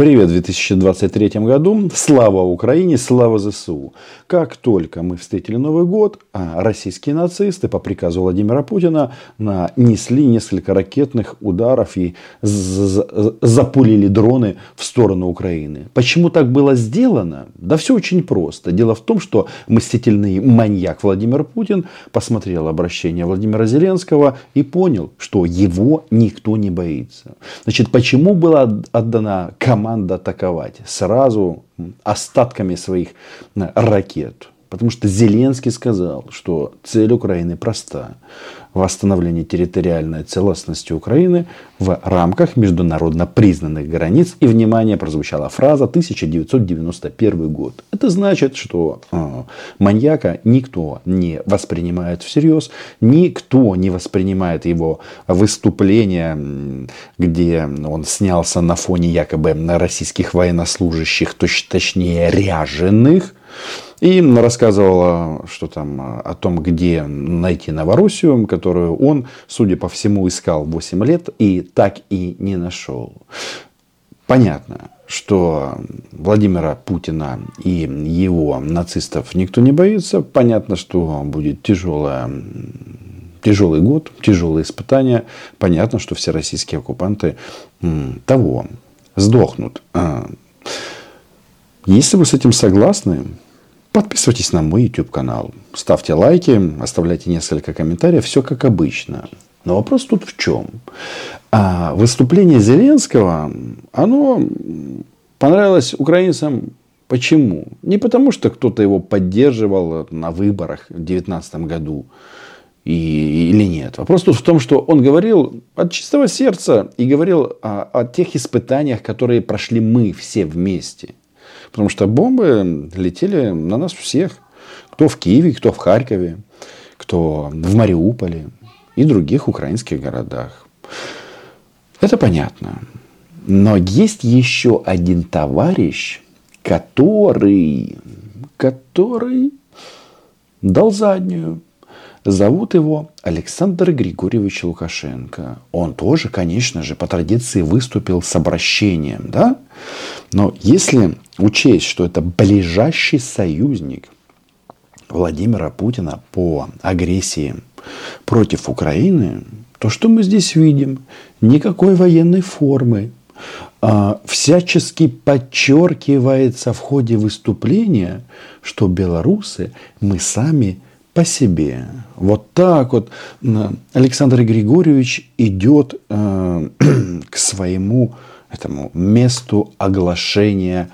Привет в 2023 году. Слава Украине, слава ЗСУ. Как только мы встретили Новый год, а российские нацисты по приказу Владимира Путина нанесли несколько ракетных ударов и запулили дроны в сторону Украины. Почему так было сделано? Да все очень просто. Дело в том, что мстительный маньяк Владимир Путин посмотрел обращение Владимира Зеленского и понял, что его никто не боится. Значит, почему была отдана команда команда атаковать сразу остатками своих ракет. Потому что Зеленский сказал, что цель Украины проста. Восстановление территориальной целостности Украины в рамках международно признанных границ. И, внимание, прозвучала фраза 1991 год. Это значит, что э, маньяка никто не воспринимает всерьез. Никто не воспринимает его выступление, где он снялся на фоне якобы российских военнослужащих, точнее ряженых и рассказывала, что там о том, где найти Новороссию, которую он, судя по всему, искал 8 лет и так и не нашел. Понятно, что Владимира Путина и его нацистов никто не боится. Понятно, что будет тяжелая тяжелый год, тяжелые испытания. Понятно, что все российские оккупанты того сдохнут. А, если вы с этим согласны, Подписывайтесь на мой YouTube канал, ставьте лайки, оставляйте несколько комментариев, все как обычно. Но вопрос тут в чем? А выступление Зеленского, оно понравилось украинцам Почему? Не потому, что кто-то его поддерживал на выборах в 2019 году и, или нет. Вопрос тут в том, что он говорил от чистого сердца и говорил о, о тех испытаниях, которые прошли мы все вместе. Потому что бомбы летели на нас всех. Кто в Киеве, кто в Харькове, кто в Мариуполе и других украинских городах. Это понятно. Но есть еще один товарищ, который, который дал заднюю. Зовут его Александр Григорьевич Лукашенко. Он тоже, конечно же, по традиции выступил с обращением. Да? Но если учесть, что это ближайший союзник Владимира Путина по агрессии против Украины, то что мы здесь видим? Никакой военной формы. А, всячески подчеркивается в ходе выступления, что белорусы мы сами по себе. Вот так вот Александр Григорьевич идет э, к своему этому месту оглашения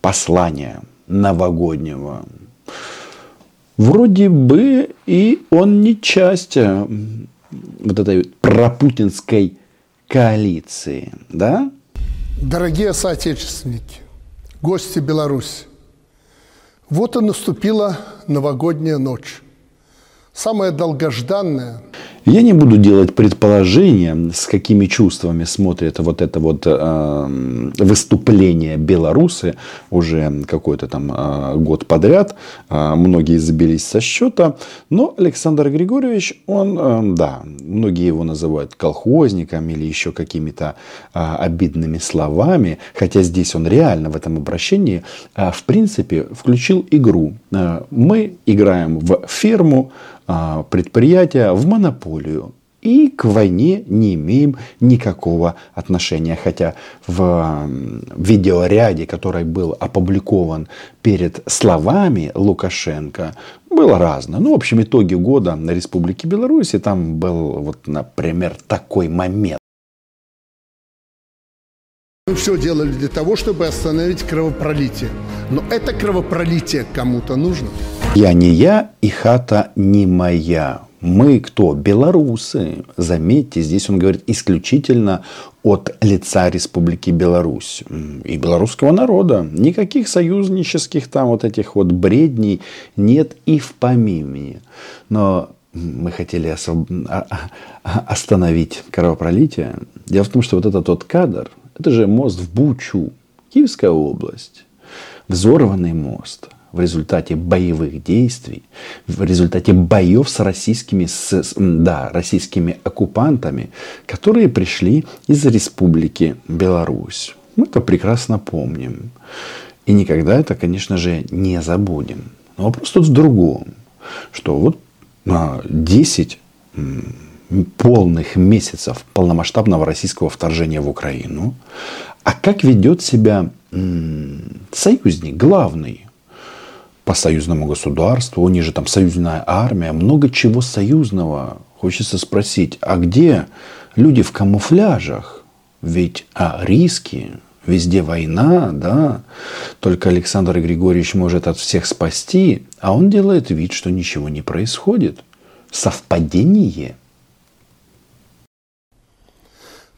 послания новогоднего. Вроде бы и он не часть э, вот этой пропутинской коалиции, да? Дорогие соотечественники, гости Беларуси, вот и наступила новогодняя ночь. Самая долгожданная – я не буду делать предположения, с какими чувствами смотрят вот это вот э, выступление белорусы уже какой-то там э, год подряд. Э, многие сбились со счета. Но Александр Григорьевич, он, э, да, многие его называют колхозником или еще какими-то э, обидными словами. Хотя здесь он реально в этом обращении, э, в принципе, включил игру. Э, мы играем в ферму, а, предприятия в монополию. И к войне не имеем никакого отношения. Хотя в видеоряде, который был опубликован перед словами Лукашенко, было разное. Ну, в общем, итоги года на Республике Беларусь, там был, вот, например, такой момент. Мы все делали для того, чтобы остановить кровопролитие. Но это кровопролитие кому-то нужно. Я не я, и хата не моя. Мы кто? Белорусы. Заметьте, здесь он говорит исключительно от лица Республики Беларусь и белорусского народа. Никаких союзнических там вот этих вот бредней нет и в помине. Но мы хотели особ... А, а, остановить кровопролитие. Дело в том, что вот этот тот кадр, это же мост в Бучу, Киевская область. Взорванный мост в результате боевых действий, в результате боев с российскими, с, да, российскими оккупантами, которые пришли из Республики Беларусь. Мы это прекрасно помним. И никогда это, конечно же, не забудем. Но вопрос тут в другом. Что вот 10 полных месяцев полномасштабного российского вторжения в Украину. А как ведет себя союзник, главный по союзному государству, у них же там союзная армия, много чего союзного. Хочется спросить, а где люди в камуфляжах? Ведь а, риски, везде война, да, только Александр Григорьевич может от всех спасти, а он делает вид, что ничего не происходит. Совпадение –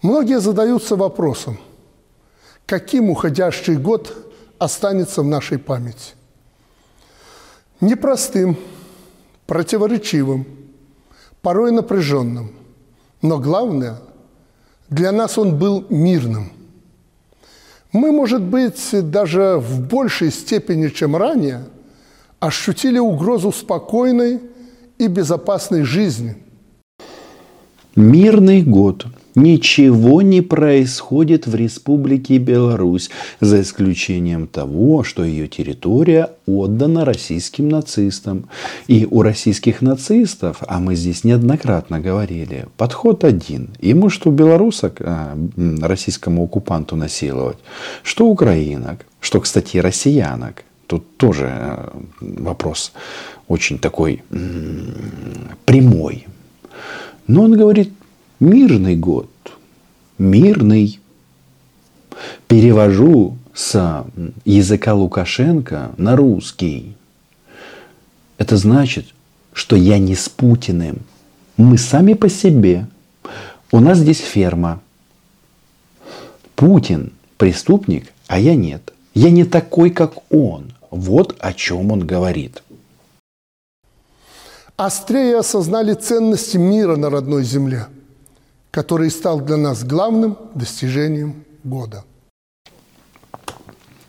Многие задаются вопросом, каким уходящий год останется в нашей памяти. Непростым, противоречивым, порой напряженным, но главное, для нас он был мирным. Мы, может быть, даже в большей степени, чем ранее, ощутили угрозу спокойной и безопасной жизни. Мирный год – Ничего не происходит в Республике Беларусь, за исключением того, что ее территория отдана российским нацистам. И у российских нацистов, а мы здесь неоднократно говорили, подход один. Ему что белорусок, а, российскому оккупанту насиловать, что украинок, что, кстати, россиянок. Тут тоже э, вопрос очень такой прямой. Но он говорит, мирный год. Мирный. Перевожу с языка Лукашенко на русский. Это значит, что я не с Путиным. Мы сами по себе. У нас здесь ферма. Путин преступник, а я нет. Я не такой, как он. Вот о чем он говорит. Острее осознали ценности мира на родной земле – который стал для нас главным достижением года.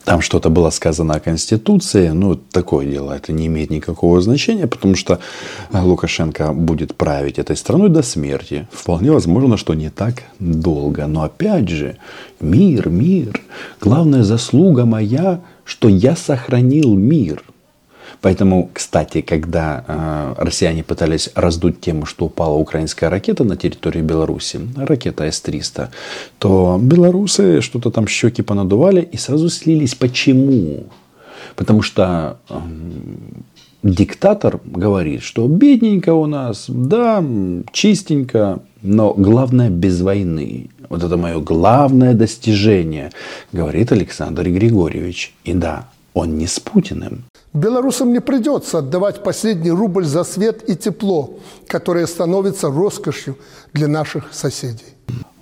Там что-то было сказано о Конституции. Ну, такое дело, это не имеет никакого значения, потому что Лукашенко будет править этой страной до смерти. Вполне возможно, что не так долго. Но опять же, мир, мир. Главная заслуга моя, что я сохранил мир – Поэтому, кстати, когда э, россияне пытались раздуть тему, что упала украинская ракета на территории Беларуси, ракета С-300, то белорусы что-то там щеки понадували и сразу слились. Почему? Потому что э, диктатор говорит, что бедненько у нас, да, чистенько, но главное без войны. Вот это мое главное достижение, говорит Александр Григорьевич. И да, он не с Путиным. Белорусам не придется отдавать последний рубль за свет и тепло, которое становится роскошью для наших соседей.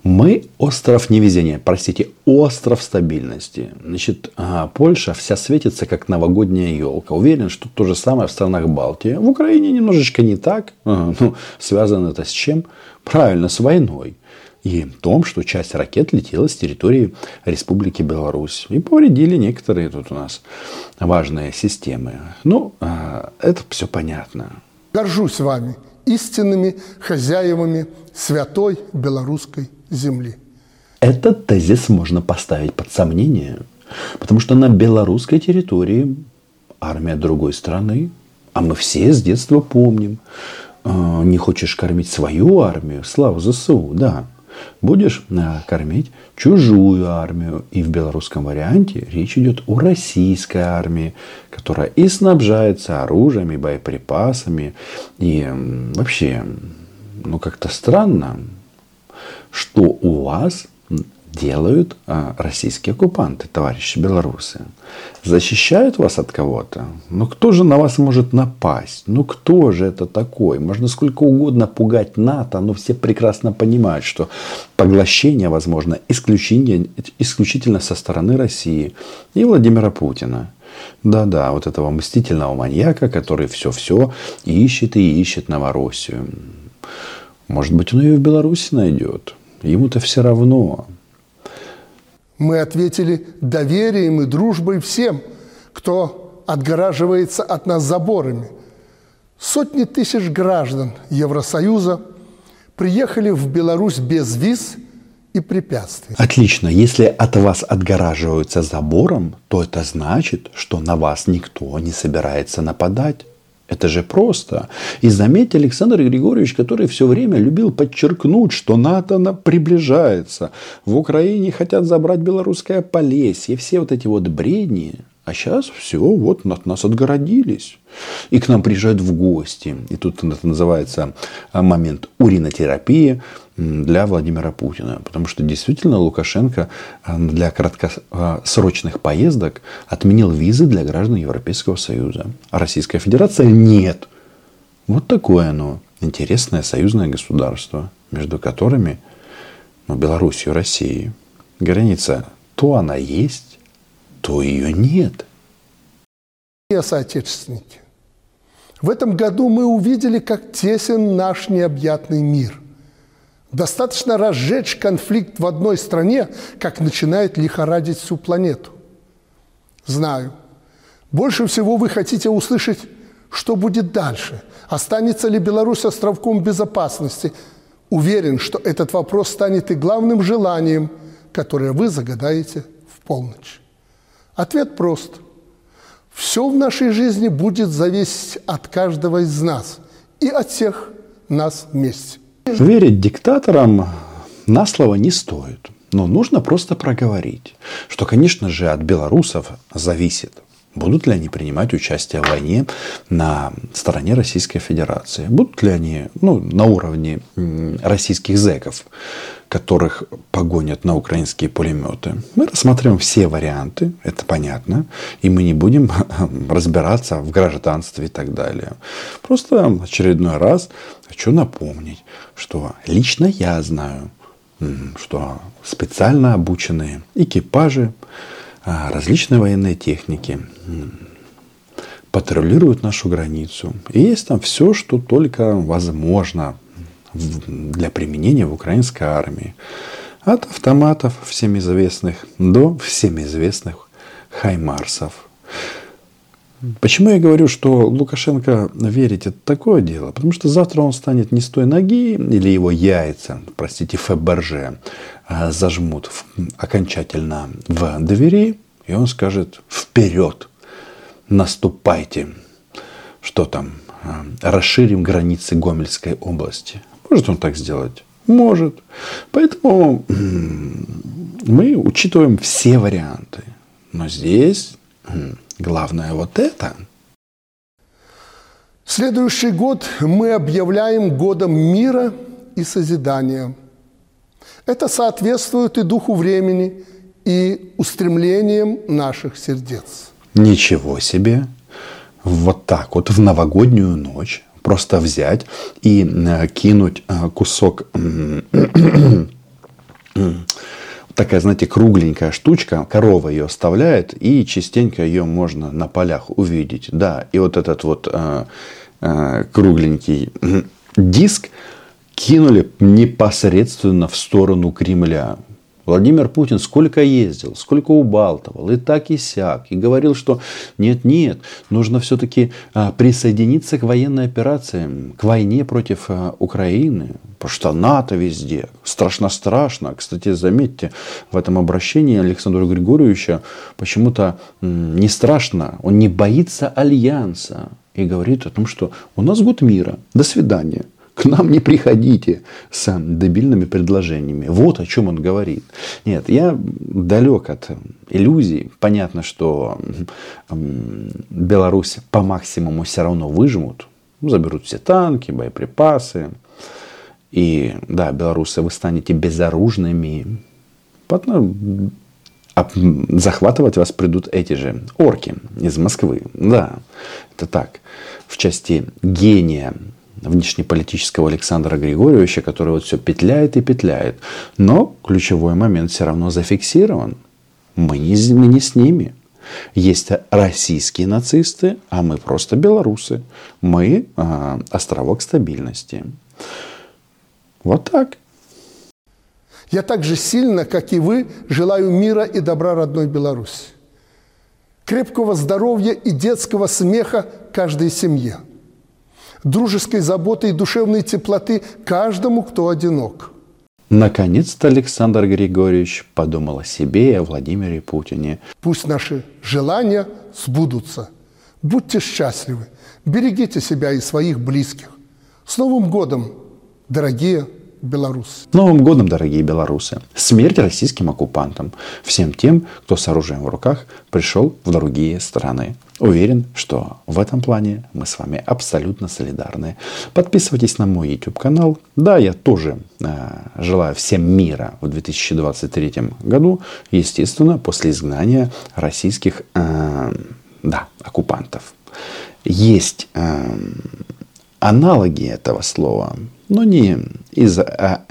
Мы остров невезения, простите, остров стабильности. Значит, Польша вся светится, как новогодняя елка. Уверен, что то же самое в странах Балтии. В Украине немножечко не так. Ну, связано это с чем? Правильно, с войной и в том, что часть ракет летела с территории Республики Беларусь. И повредили некоторые тут у нас важные системы. Ну, а, это все понятно. Горжусь вами, истинными хозяевами святой белорусской земли. Этот тезис можно поставить под сомнение, потому что на белорусской территории армия другой страны, а мы все с детства помним, а, не хочешь кормить свою армию, слава ЗСУ, да, будешь э, кормить чужую армию. И в белорусском варианте речь идет о российской армии, которая и снабжается оружием, и боеприпасами. И вообще, ну как-то странно, что у вас делают а, российские оккупанты, товарищи белорусы. Защищают вас от кого-то? Ну кто же на вас может напасть? Ну кто же это такой? Можно сколько угодно пугать НАТО, но все прекрасно понимают, что поглощение возможно исключительно, исключительно со стороны России и Владимира Путина. Да-да, вот этого мстительного маньяка, который все-все ищет и ищет Новороссию. Может быть, он ее в Беларуси найдет. Ему-то все равно. Мы ответили доверием и дружбой всем, кто отгораживается от нас заборами. Сотни тысяч граждан Евросоюза приехали в Беларусь без виз и препятствий. Отлично. Если от вас отгораживаются забором, то это значит, что на вас никто не собирается нападать. Это же просто. И заметьте, Александр Григорьевич, который все время любил подчеркнуть, что НАТО приближается. В Украине хотят забрать белорусское Полесье. Все вот эти вот бредни. А сейчас все, вот от нас отгородились. И к нам приезжают в гости. И тут это называется момент уринотерапии для Владимира Путина. Потому что действительно Лукашенко для краткосрочных поездок отменил визы для граждан Европейского Союза. А Российская Федерация нет. Вот такое оно. Интересное союзное государство, между которыми ну, Белоруссию и Россией. Граница то она есть, то ее нет. И соотечественники. В этом году мы увидели, как тесен наш необъятный мир – Достаточно разжечь конфликт в одной стране, как начинает лихорадить всю планету. Знаю. Больше всего вы хотите услышать, что будет дальше. Останется ли Беларусь островком безопасности? Уверен, что этот вопрос станет и главным желанием, которое вы загадаете в полночь. Ответ прост. Все в нашей жизни будет зависеть от каждого из нас и от всех нас вместе. Верить диктаторам на слово не стоит. Но нужно просто проговорить, что, конечно же, от белорусов зависит, будут ли они принимать участие в войне на стороне Российской Федерации. Будут ли они ну, на уровне российских зэков, которых погонят на украинские пулеметы. Мы рассмотрим все варианты, это понятно, и мы не будем разбираться в гражданстве и так далее. Просто очередной раз хочу напомнить, что лично я знаю, что специально обученные экипажи а, различные военные техники патрулируют нашу границу. И есть там все, что только возможно для применения в украинской армии. От автоматов всем известных до всем известных хаймарсов. Почему я говорю, что Лукашенко верить это такое дело? Потому что завтра он станет не с той ноги, или его яйца, простите, Фаберже, а, зажмут окончательно в двери, и он скажет вперед, наступайте, что там, а, расширим границы Гомельской области. Может он так сделать? Может. Поэтому мы учитываем все варианты. Но здесь главное вот это. Следующий год мы объявляем годом мира и созидания. Это соответствует и духу времени, и устремлениям наших сердец. Ничего себе! Вот так вот в новогоднюю ночь просто взять и э, кинуть э, кусок такая, знаете, кругленькая штучка, корова ее оставляет, и частенько ее можно на полях увидеть. Да, и вот этот вот э, кругленький диск кинули непосредственно в сторону Кремля. Владимир Путин сколько ездил, сколько убалтывал, и так и сяк, и говорил, что нет-нет, нужно все-таки а, присоединиться к военной операции, к войне против а, Украины, потому что НАТО везде, страшно-страшно. Кстати, заметьте, в этом обращении Александра Григорьевича почему-то не страшно, он не боится альянса и говорит о том, что у нас год мира, до свидания. К нам не приходите с дебильными предложениями. Вот о чем он говорит. Нет, я далек от иллюзий. Понятно, что Беларусь по максимуму все равно выжмут. Заберут все танки, боеприпасы. И да, белорусы, вы станете безоружными. Потом а захватывать вас придут эти же орки из Москвы. Да, это так. В части гения внешнеполитического Александра Григорьевича, который вот все петляет и петляет. Но ключевой момент все равно зафиксирован. Мы не, мы не с ними. Есть российские нацисты, а мы просто белорусы. Мы э, островок стабильности. Вот так. Я так же сильно, как и вы, желаю мира и добра родной Беларуси. Крепкого здоровья и детского смеха каждой семье – дружеской заботы и душевной теплоты каждому, кто одинок. Наконец-то Александр Григорьевич подумал о себе и о Владимире Путине. Пусть наши желания сбудутся. Будьте счастливы. Берегите себя и своих близких. С Новым годом, дорогие белорусы. С Новым годом, дорогие белорусы! Смерть российским оккупантам. Всем тем, кто с оружием в руках пришел в другие страны. Уверен, что в этом плане мы с вами абсолютно солидарны. Подписывайтесь на мой YouTube канал. Да, я тоже э, желаю всем мира в 2023 году, естественно, после изгнания российских э, да, оккупантов. Есть э, аналоги этого слова, но не из а,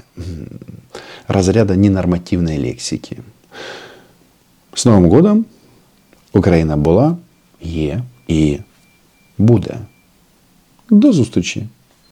разряда ненормативной лексики. С Новым годом Україна була, є і буде. До зустрічі!